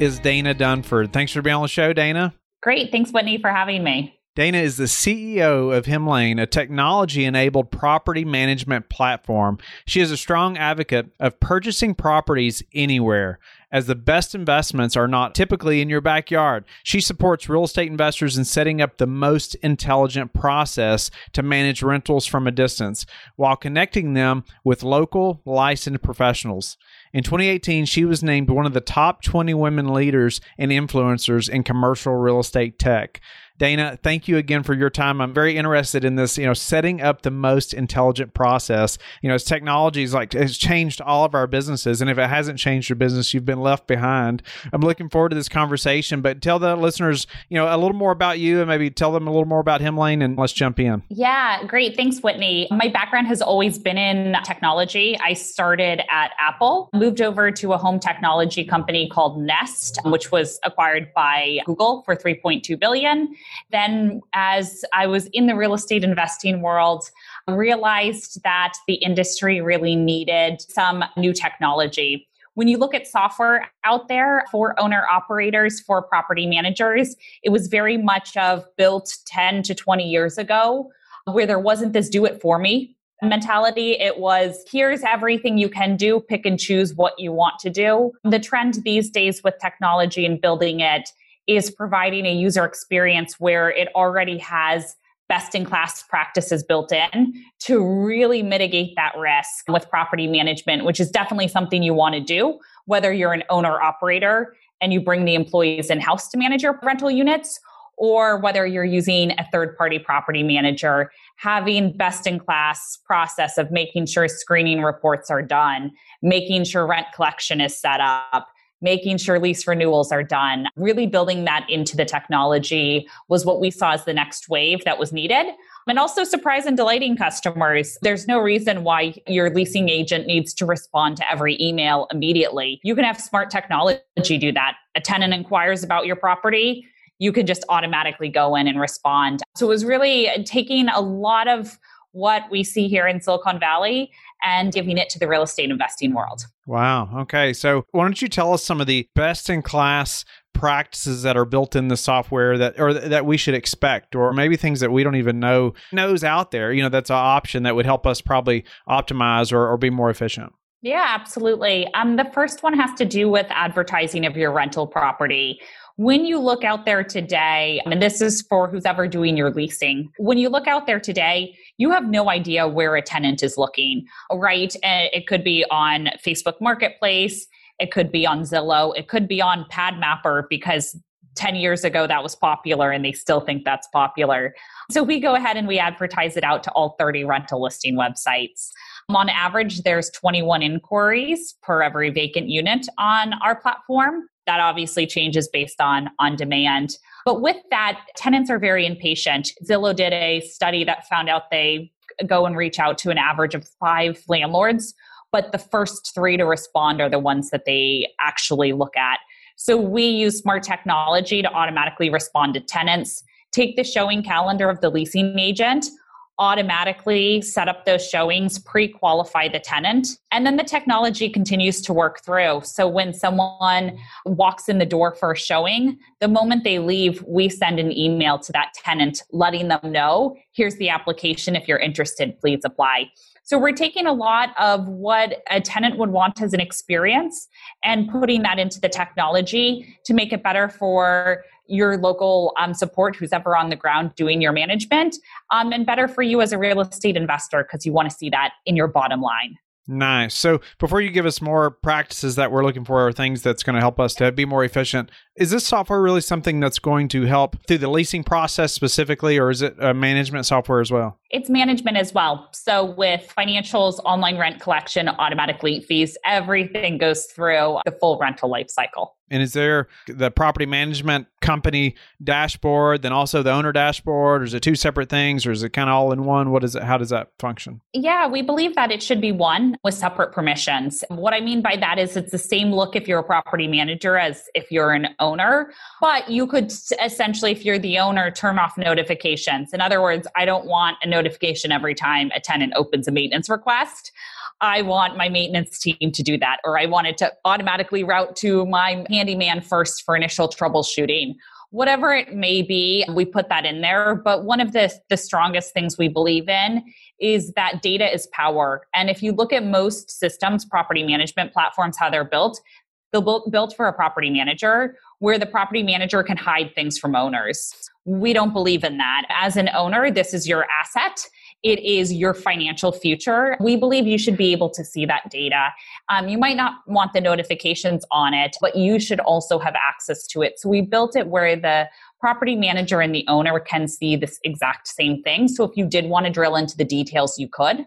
is Dana Dunford. Thanks for being on the show, Dana. Great. Thanks, Whitney, for having me. Dana is the CEO of Hemlane, a technology enabled property management platform. She is a strong advocate of purchasing properties anywhere, as the best investments are not typically in your backyard. She supports real estate investors in setting up the most intelligent process to manage rentals from a distance while connecting them with local licensed professionals. In 2018, she was named one of the top 20 women leaders and influencers in commercial real estate tech. Dana, thank you again for your time. I'm very interested in this, you know, setting up the most intelligent process. You know, as technology is like has changed all of our businesses. And if it hasn't changed your business, you've been left behind. I'm looking forward to this conversation, but tell the listeners, you know, a little more about you and maybe tell them a little more about Hemlane and let's jump in. Yeah, great. Thanks, Whitney. My background has always been in technology. I started at Apple, moved over to a home technology company called Nest, which was acquired by Google for 3.2 billion. Then, as I was in the real estate investing world, I realized that the industry really needed some new technology. When you look at software out there for owner operators, for property managers, it was very much of built 10 to 20 years ago, where there wasn't this do it for me mentality. It was here's everything you can do, pick and choose what you want to do. The trend these days with technology and building it is providing a user experience where it already has best in class practices built in to really mitigate that risk with property management, which is definitely something you want to do, whether you're an owner operator and you bring the employees in house to manage your rental units, or whether you're using a third party property manager, having best in class process of making sure screening reports are done, making sure rent collection is set up making sure lease renewals are done, really building that into the technology was what we saw as the next wave that was needed. And also surprise and delighting customers. There's no reason why your leasing agent needs to respond to every email immediately. You can have smart technology do that. A tenant inquires about your property, you can just automatically go in and respond. So it was really taking a lot of what we see here in Silicon Valley and giving it to the real estate investing world. Wow. Okay. So, why don't you tell us some of the best in class practices that are built in the software that or that we should expect or maybe things that we don't even know knows out there, you know, that's an option that would help us probably optimize or, or be more efficient. Yeah, absolutely. Um, the first one has to do with advertising of your rental property. When you look out there today, and this is for who's ever doing your leasing, when you look out there today, you have no idea where a tenant is looking, right? Uh, it could be on Facebook Marketplace, it could be on Zillow, it could be on PadMapper because 10 years ago that was popular and they still think that's popular. So we go ahead and we advertise it out to all 30 rental listing websites. On average, there's 21 inquiries per every vacant unit on our platform that obviously changes based on on demand. But with that tenants are very impatient. Zillow did a study that found out they go and reach out to an average of five landlords but the first three to respond are the ones that they actually look at. So we use smart technology to automatically respond to tenants. Take the showing calendar of the leasing agent automatically set up those showings, pre qualify the tenant, and then the technology continues to work through. So when someone walks in the door for a showing, the moment they leave, we send an email to that tenant letting them know here's the application. If you're interested, please apply. So we're taking a lot of what a tenant would want as an experience and putting that into the technology to make it better for your local um, support who's ever on the ground doing your management um, and better for you as a real estate investor because you want to see that in your bottom line Nice. So before you give us more practices that we're looking for or things that's going to help us to be more efficient, is this software really something that's going to help through the leasing process specifically, or is it a management software as well? It's management as well. So with financials, online rent collection, automatic late fees, everything goes through the full rental life cycle. And is there the property management company dashboard, then also the owner dashboard? Or is it two separate things, or is it kind of all in one? What is it? How does that function? Yeah, we believe that it should be one with separate permissions. What I mean by that is it's the same look if you're a property manager as if you're an owner, but you could essentially, if you're the owner, turn off notifications. In other words, I don't want a notification every time a tenant opens a maintenance request. I want my maintenance team to do that, or I want it to automatically route to my handyman first for initial troubleshooting. Whatever it may be, we put that in there. But one of the, the strongest things we believe in is that data is power. And if you look at most systems, property management platforms, how they're built, they're built for a property manager where the property manager can hide things from owners. We don't believe in that. As an owner, this is your asset it is your financial future. We believe you should be able to see that data. Um, you might not want the notifications on it, but you should also have access to it. So we built it where the property manager and the owner can see this exact same thing. So if you did want to drill into the details, you could.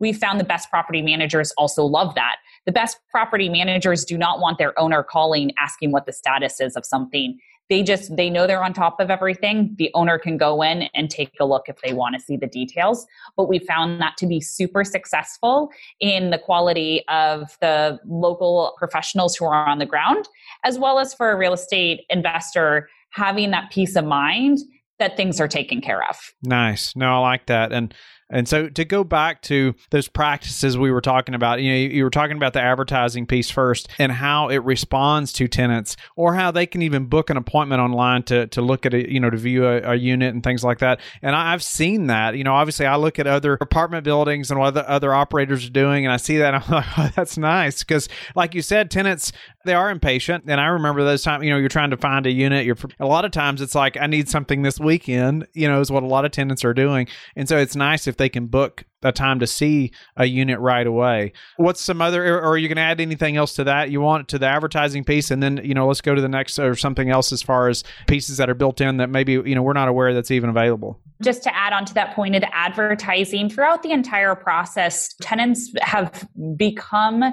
We found the best property managers also love that. The best property managers do not want their owner calling asking what the status is of something they just they know they're on top of everything. The owner can go in and take a look if they want to see the details. But we found that to be super successful in the quality of the local professionals who are on the ground as well as for a real estate investor having that peace of mind that things are taken care of. Nice. No i like that. And and so to go back to those practices we were talking about, you know, you, you, were talking about the advertising piece first and how it responds to tenants or how they can even book an appointment online to, to look at it, you know, to view a, a unit and things like that. And I, have seen that, you know, obviously I look at other apartment buildings and what other, operators are doing and I see that I'm like, oh, that's nice. Because like you said, tenants, they are impatient. And I remember those times, you know, you're trying to find a unit. You're a lot of times it's like, I need something this weekend, you know, is what a lot of tenants are doing. And so it's nice if if they can book a time to see a unit right away. What's some other, or are you going to add anything else to that? You want to the advertising piece, and then you know, let's go to the next or something else as far as pieces that are built in that maybe you know we're not aware that's even available. Just to add on to that point of the advertising, throughout the entire process, tenants have become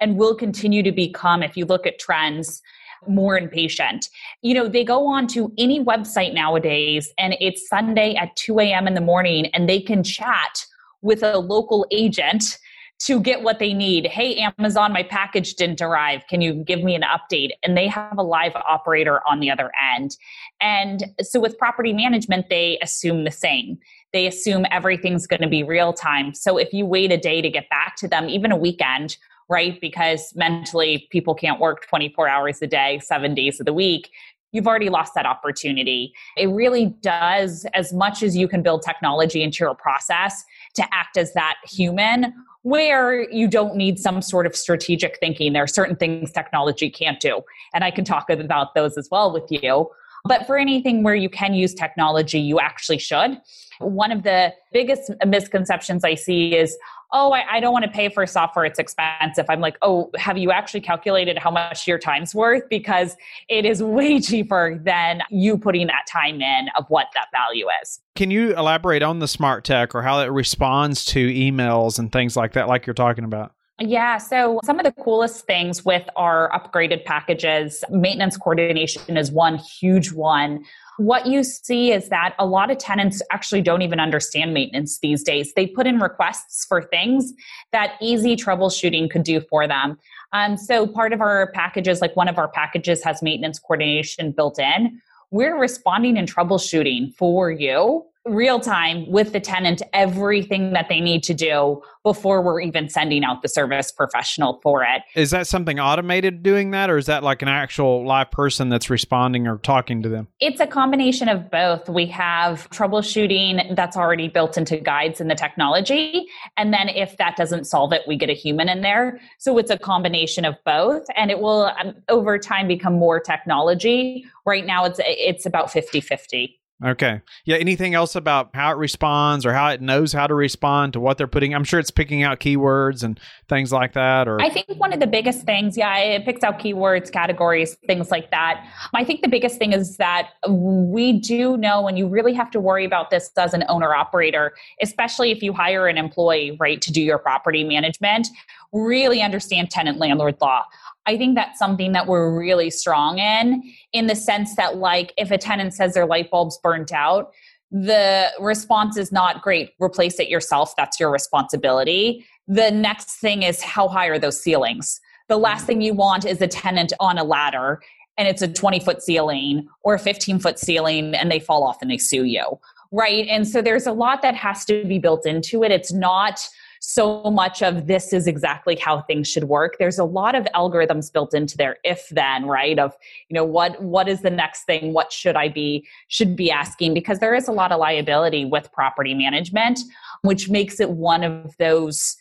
and will continue to become, if you look at trends, more impatient. You know, they go on to any website nowadays and it's Sunday at 2 a.m. in the morning and they can chat with a local agent to get what they need. Hey, Amazon, my package didn't arrive. Can you give me an update? And they have a live operator on the other end. And so with property management, they assume the same. They assume everything's going to be real time. So if you wait a day to get back to them, even a weekend, right? Because mentally people can't work 24 hours a day, seven days of the week. You've already lost that opportunity. It really does, as much as you can build technology into your process to act as that human, where you don't need some sort of strategic thinking. There are certain things technology can't do. And I can talk about those as well with you. But for anything where you can use technology, you actually should. One of the biggest misconceptions I see is, oh, I, I, don't want to pay for software, it's expensive. I'm like, oh, have you actually calculated how much your time's worth? Because it is way cheaper than you putting that time in of what that value is. Can you elaborate on the smart tech or how it responds to emails and things like that, like you're talking about? Yeah, so some of the coolest things with our upgraded packages, maintenance coordination is one huge one what you see is that a lot of tenants actually don't even understand maintenance these days. They put in requests for things that easy troubleshooting could do for them. Um, so part of our packages, like one of our packages has maintenance coordination built in. We're responding and troubleshooting for you real time with the tenant everything that they need to do before we're even sending out the service professional for it. Is that something automated doing that, or is that like an actual live person that's responding or talking to them? It's a combination of both. We have troubleshooting that's already built into guides in the technology. And then if that doesn't solve it, we get a human in there. So it's a combination of both. And it will um, over time become more technology. Right now, it's, it's about 50 50. Okay. Yeah. Anything else about how it responds or how it knows how to respond to what they're putting? I'm sure it's picking out keywords and things like that. Or I think one of the biggest things, yeah, it picks out keywords, categories, things like that. I think the biggest thing is that we do know, and you really have to worry about this as an owner operator, especially if you hire an employee, right, to do your property management really understand tenant landlord law. I think that's something that we're really strong in, in the sense that, like, if a tenant says their light bulb's burnt out, the response is not great, replace it yourself. That's your responsibility. The next thing is how high are those ceilings? The last thing you want is a tenant on a ladder and it's a 20 foot ceiling or a 15 foot ceiling and they fall off and they sue you. Right. And so there's a lot that has to be built into it. It's not so much of this is exactly how things should work. There's a lot of algorithms built into there if then right? Of you know what what is the next thing? What should i be should be asking? Because there is a lot of liability with property management which makes it one of those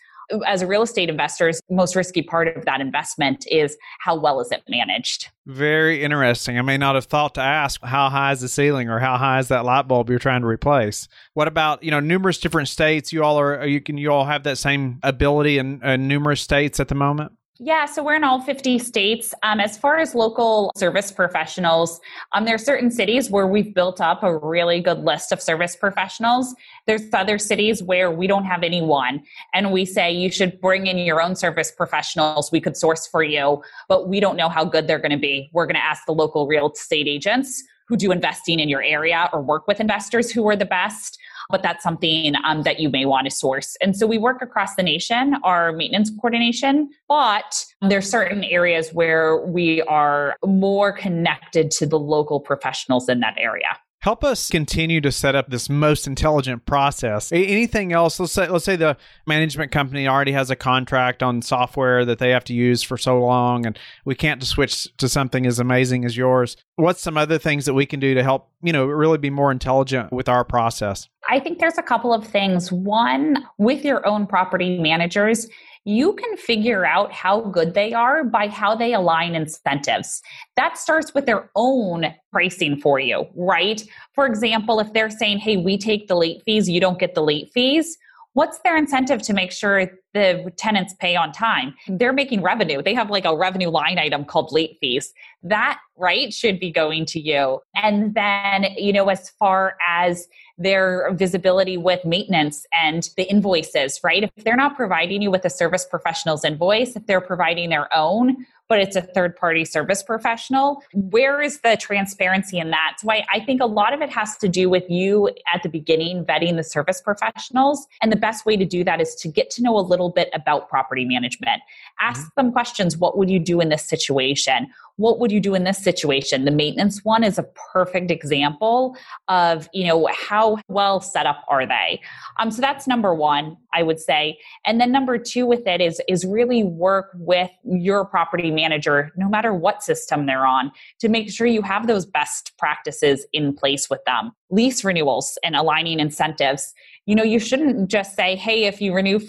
as a real estate investor's most risky part of that investment is how well is it managed? Very interesting. I may not have thought to ask how high is the ceiling or how high is that light bulb you're trying to replace? What about you know numerous different states? You all are you can you all have that same ability in, in numerous states at the moment yeah, so we're in all 50 states. Um, as far as local service professionals, um, there are certain cities where we've built up a really good list of service professionals. There's other cities where we don't have anyone, and we say you should bring in your own service professionals. We could source for you, but we don't know how good they're going to be. We're going to ask the local real estate agents who do investing in your area or work with investors who are the best but that's something um, that you may want to source. And so we work across the nation, our maintenance coordination, but there's certain areas where we are more connected to the local professionals in that area help us continue to set up this most intelligent process. Anything else? Let's say let's say the management company already has a contract on software that they have to use for so long and we can't just switch to something as amazing as yours. What's some other things that we can do to help you know really be more intelligent with our process? I think there's a couple of things. One with your own property managers you can figure out how good they are by how they align incentives. That starts with their own pricing for you, right? For example, if they're saying, hey, we take the late fees, you don't get the late fees, what's their incentive to make sure the tenants pay on time? They're making revenue. They have like a revenue line item called late fees. That, right, should be going to you. And then, you know, as far as their visibility with maintenance and the invoices, right? If they're not providing you with a service professional's invoice, if they're providing their own, but it's a third party service professional. Where is the transparency in that? So I, I think a lot of it has to do with you at the beginning vetting the service professionals. And the best way to do that is to get to know a little bit about property management. Ask mm-hmm. them questions. What would you do in this situation? what would you do in this situation the maintenance one is a perfect example of you know how well set up are they um, so that's number one i would say and then number two with it is is really work with your property manager no matter what system they're on to make sure you have those best practices in place with them lease renewals and aligning incentives you know you shouldn't just say hey if you renew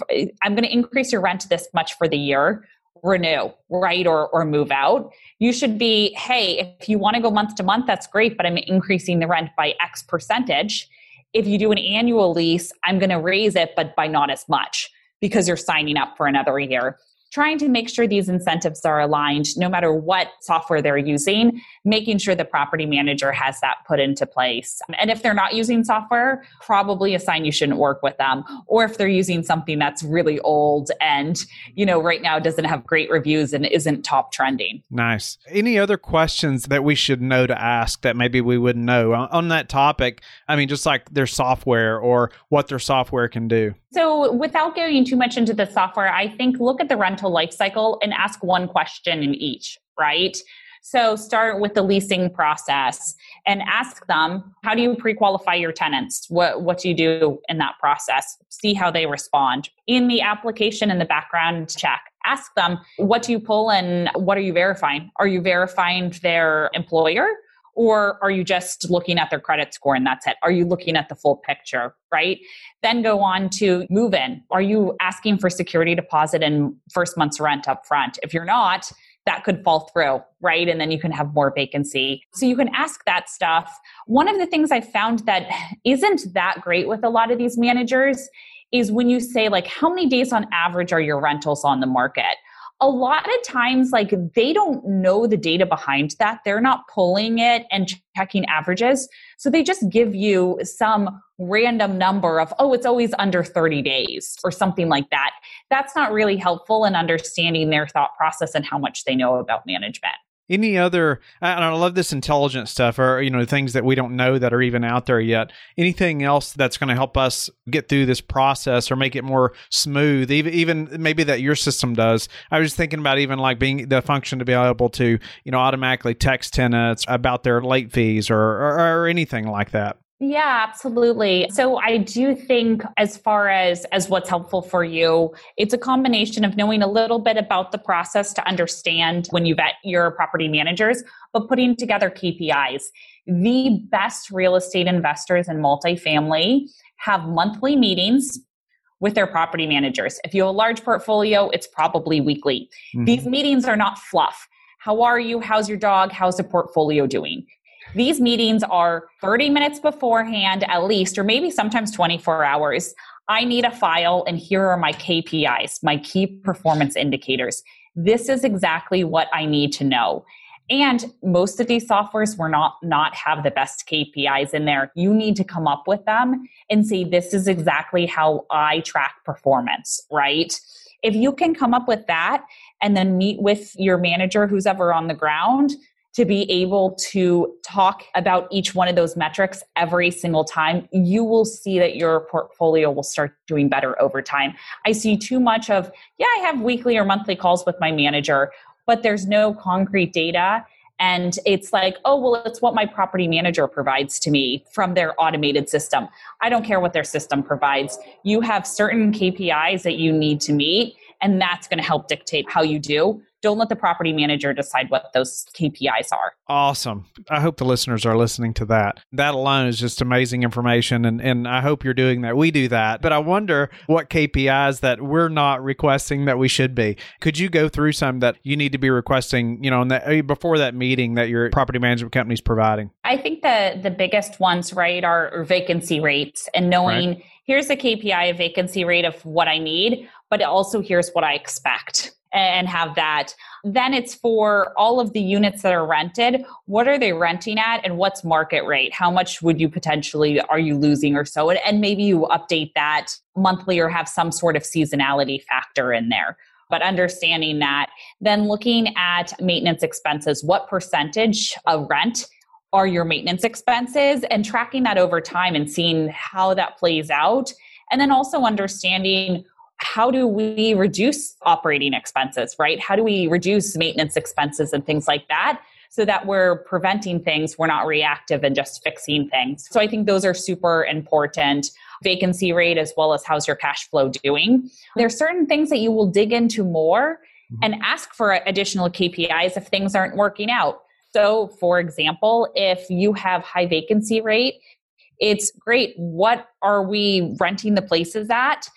i'm going to increase your rent this much for the year renew, right? Or, or move out. You should be, hey, if you want to go month to month, that's great, but I'm increasing the rent by X percentage. If you do an annual lease, I'm going to raise it, but by not as much because you're signing up for another year trying to make sure these incentives are aligned no matter what software they're using, making sure the property manager has that put into place. And if they're not using software, probably a sign you shouldn't work with them. Or if they're using something that's really old and, you know, right now doesn't have great reviews and isn't top trending. Nice. Any other questions that we should know to ask that maybe we wouldn't know on that topic? I mean, just like their software or what their software can do. So, without going too much into the software, I think look at the rental life cycle and ask one question in each, right? So, start with the leasing process and ask them, how do you pre qualify your tenants? What, what do you do in that process? See how they respond. In the application in the background check, ask them, what do you pull and what are you verifying? Are you verifying their employer? Or are you just looking at their credit score and that's it? Are you looking at the full picture, right? Then go on to move in. Are you asking for security deposit and first month's rent up front? If you're not, that could fall through, right? And then you can have more vacancy. So you can ask that stuff. One of the things I found that isn't that great with a lot of these managers is when you say, like, how many days on average are your rentals on the market? A lot of times like they don't know the data behind that. They're not pulling it and checking averages. So they just give you some random number of oh it's always under 30 days or something like that. That's not really helpful in understanding their thought process and how much they know about management any other I, I love this intelligent stuff or you know things that we don't know that are even out there yet. Anything else that's going to help us get through this process or make it more smooth even even maybe that your system does? I was thinking about even like being the function to be able to you know automatically text tenants about their late fees or, or, or anything like that yeah, absolutely. So I do think as far as as what's helpful for you, it's a combination of knowing a little bit about the process to understand when you vet your property managers, but putting together KPIs. The best real estate investors in multifamily have monthly meetings with their property managers. If you have a large portfolio, it's probably weekly. Mm-hmm. These meetings are not fluff. How are you? How's your dog? How's the portfolio doing? These meetings are 30 minutes beforehand, at least, or maybe sometimes 24 hours. I need a file, and here are my KPIs, my key performance indicators. This is exactly what I need to know. And most of these softwares will not not have the best KPIs in there. You need to come up with them and say, this is exactly how I track performance, right? If you can come up with that and then meet with your manager who's ever on the ground, to be able to talk about each one of those metrics every single time, you will see that your portfolio will start doing better over time. I see too much of, yeah, I have weekly or monthly calls with my manager, but there's no concrete data. And it's like, oh, well, it's what my property manager provides to me from their automated system. I don't care what their system provides. You have certain KPIs that you need to meet, and that's going to help dictate how you do don't let the property manager decide what those KPIs are. Awesome. I hope the listeners are listening to that. That alone is just amazing information. And, and I hope you're doing that. We do that. But I wonder what KPIs that we're not requesting that we should be. Could you go through some that you need to be requesting, you know, that, uh, before that meeting that your property management company is providing? I think the, the biggest ones, right, are vacancy rates and knowing right. here's the KPI of vacancy rate of what I need, but also here's what I expect and have that. Then it's for all of the units that are rented. What are they renting at and what's market rate? How much would you potentially are you losing or so? And maybe you update that monthly or have some sort of seasonality factor in there. But understanding that, then looking at maintenance expenses, what percentage of rent are your maintenance expenses and tracking that over time and seeing how that plays out. And then also understanding how do we reduce operating expenses, right? How do we reduce maintenance expenses and things like that? So that we're preventing things, we're not reactive and just fixing things. So I think those are super important. Vacancy rate as well as how's your cash flow doing. There's certain things that you will dig into more mm-hmm. and ask for additional KPIs if things aren't working out. So, for example, if you have high vacancy rate, it's great. What are we renting the places at?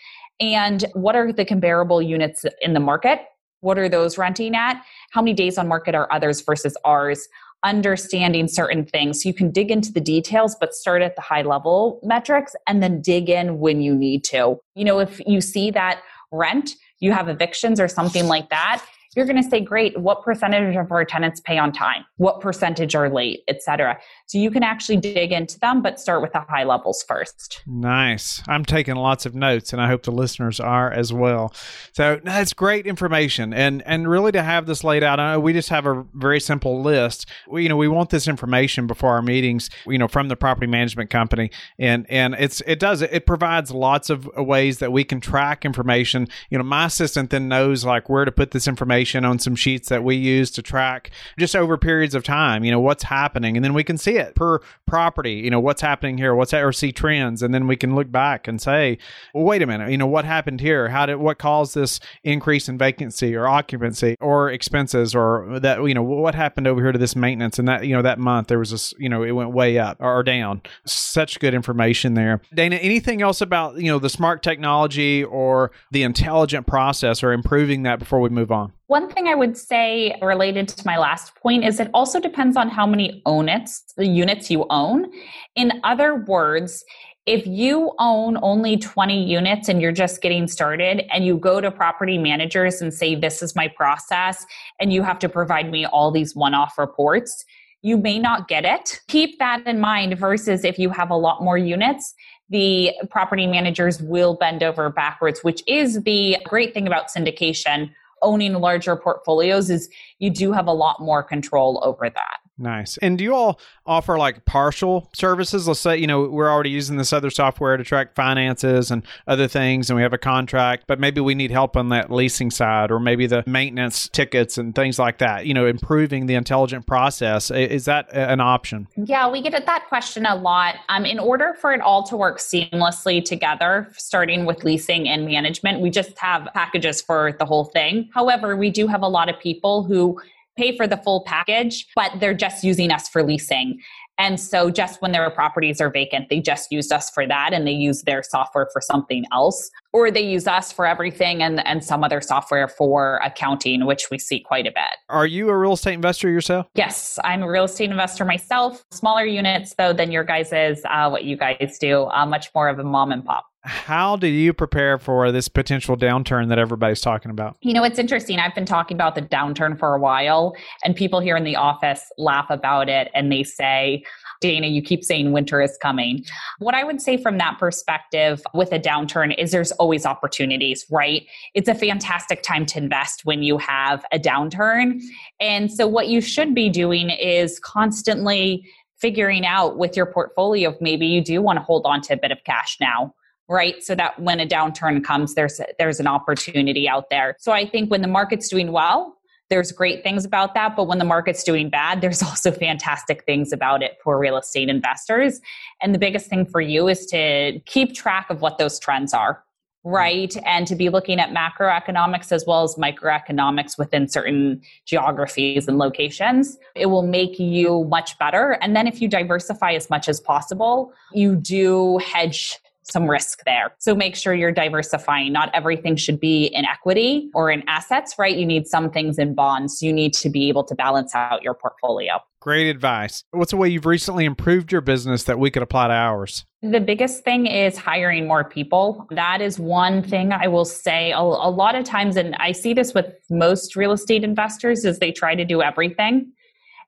And what are the comparable units in the market? What are those renting at? How many days on market are others versus ours? Understanding certain things. So you can dig into the details but start at the high level metrics and then dig in when you need to. You know if you see that rent you have evictions or something like that you're going to say, great, what percentage of our tenants pay on time? What percentage are late, etc. So you can actually dig into them, but start with the high levels first. Nice. I'm taking lots of notes and I hope the listeners are as well. So that's great information. And and really to have this laid out, I know we just have a very simple list. We, you know, we want this information before our meetings, you know, from the property management company. And and it's it does it provides lots of ways that we can track information. You know, my assistant then knows like where to put this information information on some sheets that we use to track just over periods of time, you know, what's happening. And then we can see it per property, you know, what's happening here, what's or see trends. And then we can look back and say, well, wait a minute, you know, what happened here? How did, what caused this increase in vacancy or occupancy or expenses or that, you know, what happened over here to this maintenance? And that, you know, that month there was this, you know, it went way up or down. Such good information there. Dana, anything else about, you know, the smart technology or the intelligent process or improving that before we move on? One thing I would say related to my last point is it also depends on how many units, the units you own. In other words, if you own only 20 units and you're just getting started and you go to property managers and say, This is my process, and you have to provide me all these one off reports, you may not get it. Keep that in mind versus if you have a lot more units, the property managers will bend over backwards, which is the great thing about syndication. Owning larger portfolios is you do have a lot more control over that. Nice. And do you all offer like partial services? Let's say, you know, we're already using this other software to track finances and other things, and we have a contract, but maybe we need help on that leasing side or maybe the maintenance tickets and things like that, you know, improving the intelligent process. Is that an option? Yeah, we get at that question a lot. Um, in order for it all to work seamlessly together, starting with leasing and management, we just have packages for the whole thing. However, we do have a lot of people who pay for the full package, but they're just using us for leasing. And so just when their properties are vacant, they just used us for that and they use their software for something else. Or they use us for everything and, and some other software for accounting, which we see quite a bit. Are you a real estate investor yourself? Yes, I'm a real estate investor myself. Smaller units, though, than your guys' is uh, what you guys do. Uh, much more of a mom and pop how do you prepare for this potential downturn that everybody's talking about? You know, it's interesting. I've been talking about the downturn for a while, and people here in the office laugh about it and they say, Dana, you keep saying winter is coming. What I would say from that perspective with a downturn is there's always opportunities, right? It's a fantastic time to invest when you have a downturn. And so, what you should be doing is constantly figuring out with your portfolio if maybe you do want to hold on to a bit of cash now right so that when a downturn comes there's there's an opportunity out there so i think when the market's doing well there's great things about that but when the market's doing bad there's also fantastic things about it for real estate investors. And the biggest thing for you is to keep track of what those trends are mm-hmm. right? And to be looking at macroeconomics as well as microeconomics within certain geographies and locations. It will make you much better. And then if you diversify as much as possible you do hedge some risk there. So make sure you're diversifying. Not everything should be in equity or in assets, right? You need some things in bonds. You need to be able to balance out your portfolio. Great advice. What's a way you've recently improved your business that we could apply to ours? The biggest thing is hiring more people. That is one thing I will say a, a lot of times, and I see this with most real estate investors, is they try to do everything.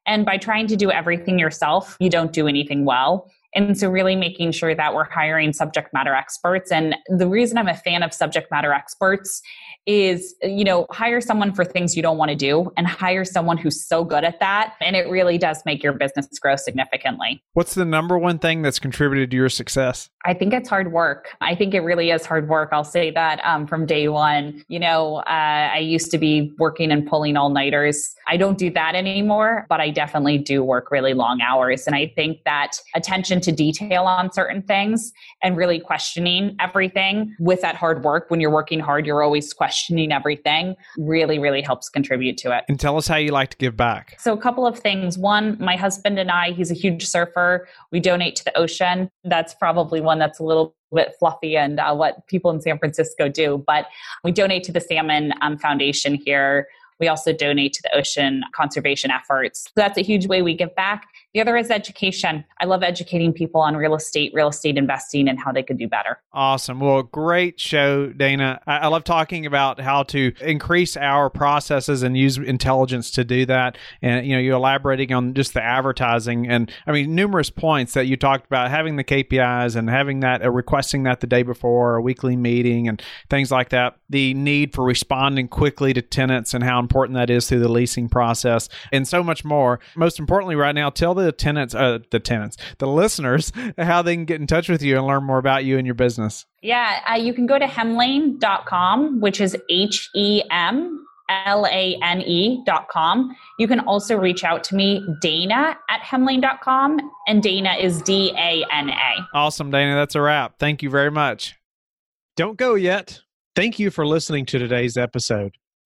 And by trying to do everything yourself, you don't do anything well. And so, really making sure that we're hiring subject matter experts. And the reason I'm a fan of subject matter experts is, you know, hire someone for things you don't want to do and hire someone who's so good at that. And it really does make your business grow significantly. What's the number one thing that's contributed to your success? I think it's hard work. I think it really is hard work. I'll say that um, from day one. You know, uh, I used to be working and pulling all nighters. I don't do that anymore, but I definitely do work really long hours. And I think that attention to detail on certain things and really questioning everything with that hard work, when you're working hard, you're always questioning questioning everything really, really helps contribute to it. And tell us how you like to give back. So, a couple of things. One, my husband and I, he's a huge surfer. We donate to the ocean. That's probably one that's a little bit fluffy and uh, what people in San Francisco do. But we donate to the Salmon um, Foundation here. We also donate to the ocean conservation efforts. So that's a huge way we give back. The other is education. I love educating people on real estate, real estate investing, and how they could do better. Awesome. Well, great show, Dana. I, I love talking about how to increase our processes and use intelligence to do that. And, you know, you're elaborating on just the advertising and, I mean, numerous points that you talked about having the KPIs and having that, uh, requesting that the day before, a weekly meeting, and things like that. The need for responding quickly to tenants and how important that is through the leasing process, and so much more. Most importantly, right now, tell the tenants, uh, the tenants, the listeners, how they can get in touch with you and learn more about you and your business? Yeah, uh, you can go to hemlane.com, which is H E M L A N E dot com. You can also reach out to me, Dana at hemlane.com, and Dana is D A N A. Awesome, Dana. That's a wrap. Thank you very much. Don't go yet. Thank you for listening to today's episode.